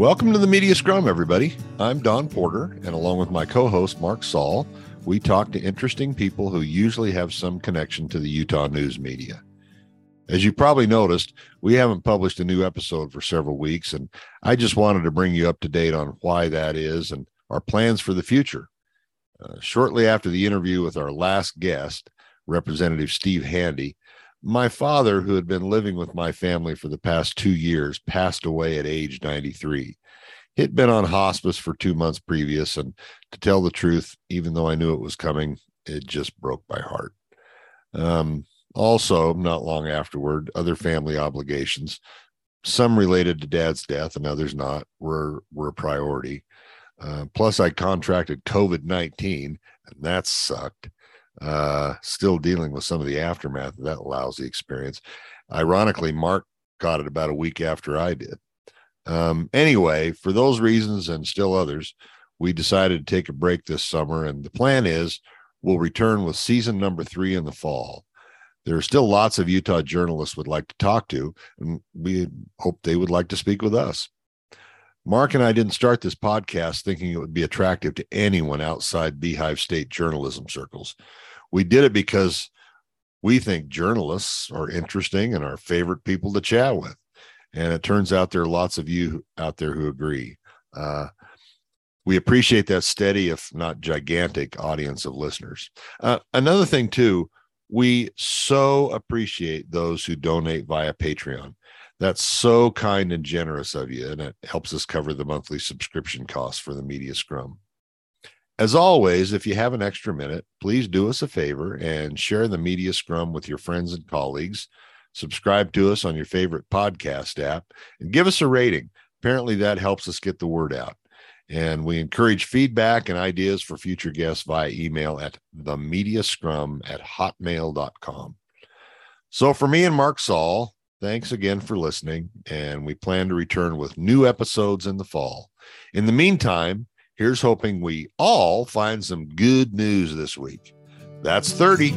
Welcome to the Media Scrum, everybody. I'm Don Porter, and along with my co host, Mark Saal, we talk to interesting people who usually have some connection to the Utah news media. As you probably noticed, we haven't published a new episode for several weeks, and I just wanted to bring you up to date on why that is and our plans for the future. Uh, shortly after the interview with our last guest, Representative Steve Handy, my father, who had been living with my family for the past two years, passed away at age 93. He'd been on hospice for two months previous, and to tell the truth, even though I knew it was coming, it just broke my heart. Um, also, not long afterward, other family obligations, some related to dad's death and others not, were were a priority. Uh, plus, I contracted COVID 19, and that sucked. Uh, still dealing with some of the aftermath of that lousy experience. Ironically, Mark got it about a week after I did. Um, anyway, for those reasons and still others, we decided to take a break this summer, and the plan is we'll return with season number three in the fall. There are still lots of Utah journalists would like to talk to, and we hope they would like to speak with us. Mark and I didn't start this podcast thinking it would be attractive to anyone outside Beehive State journalism circles. We did it because we think journalists are interesting and our favorite people to chat with. And it turns out there are lots of you out there who agree. Uh, we appreciate that steady, if not gigantic, audience of listeners. Uh, another thing, too, we so appreciate those who donate via Patreon. That's so kind and generous of you, and it helps us cover the monthly subscription costs for the Media Scrum. As always, if you have an extra minute, please do us a favor and share the Media Scrum with your friends and colleagues. Subscribe to us on your favorite podcast app and give us a rating. Apparently, that helps us get the word out. And we encourage feedback and ideas for future guests via email at themediascrum at hotmail.com. So, for me and Mark Saal, Thanks again for listening, and we plan to return with new episodes in the fall. In the meantime, here's hoping we all find some good news this week. That's 30.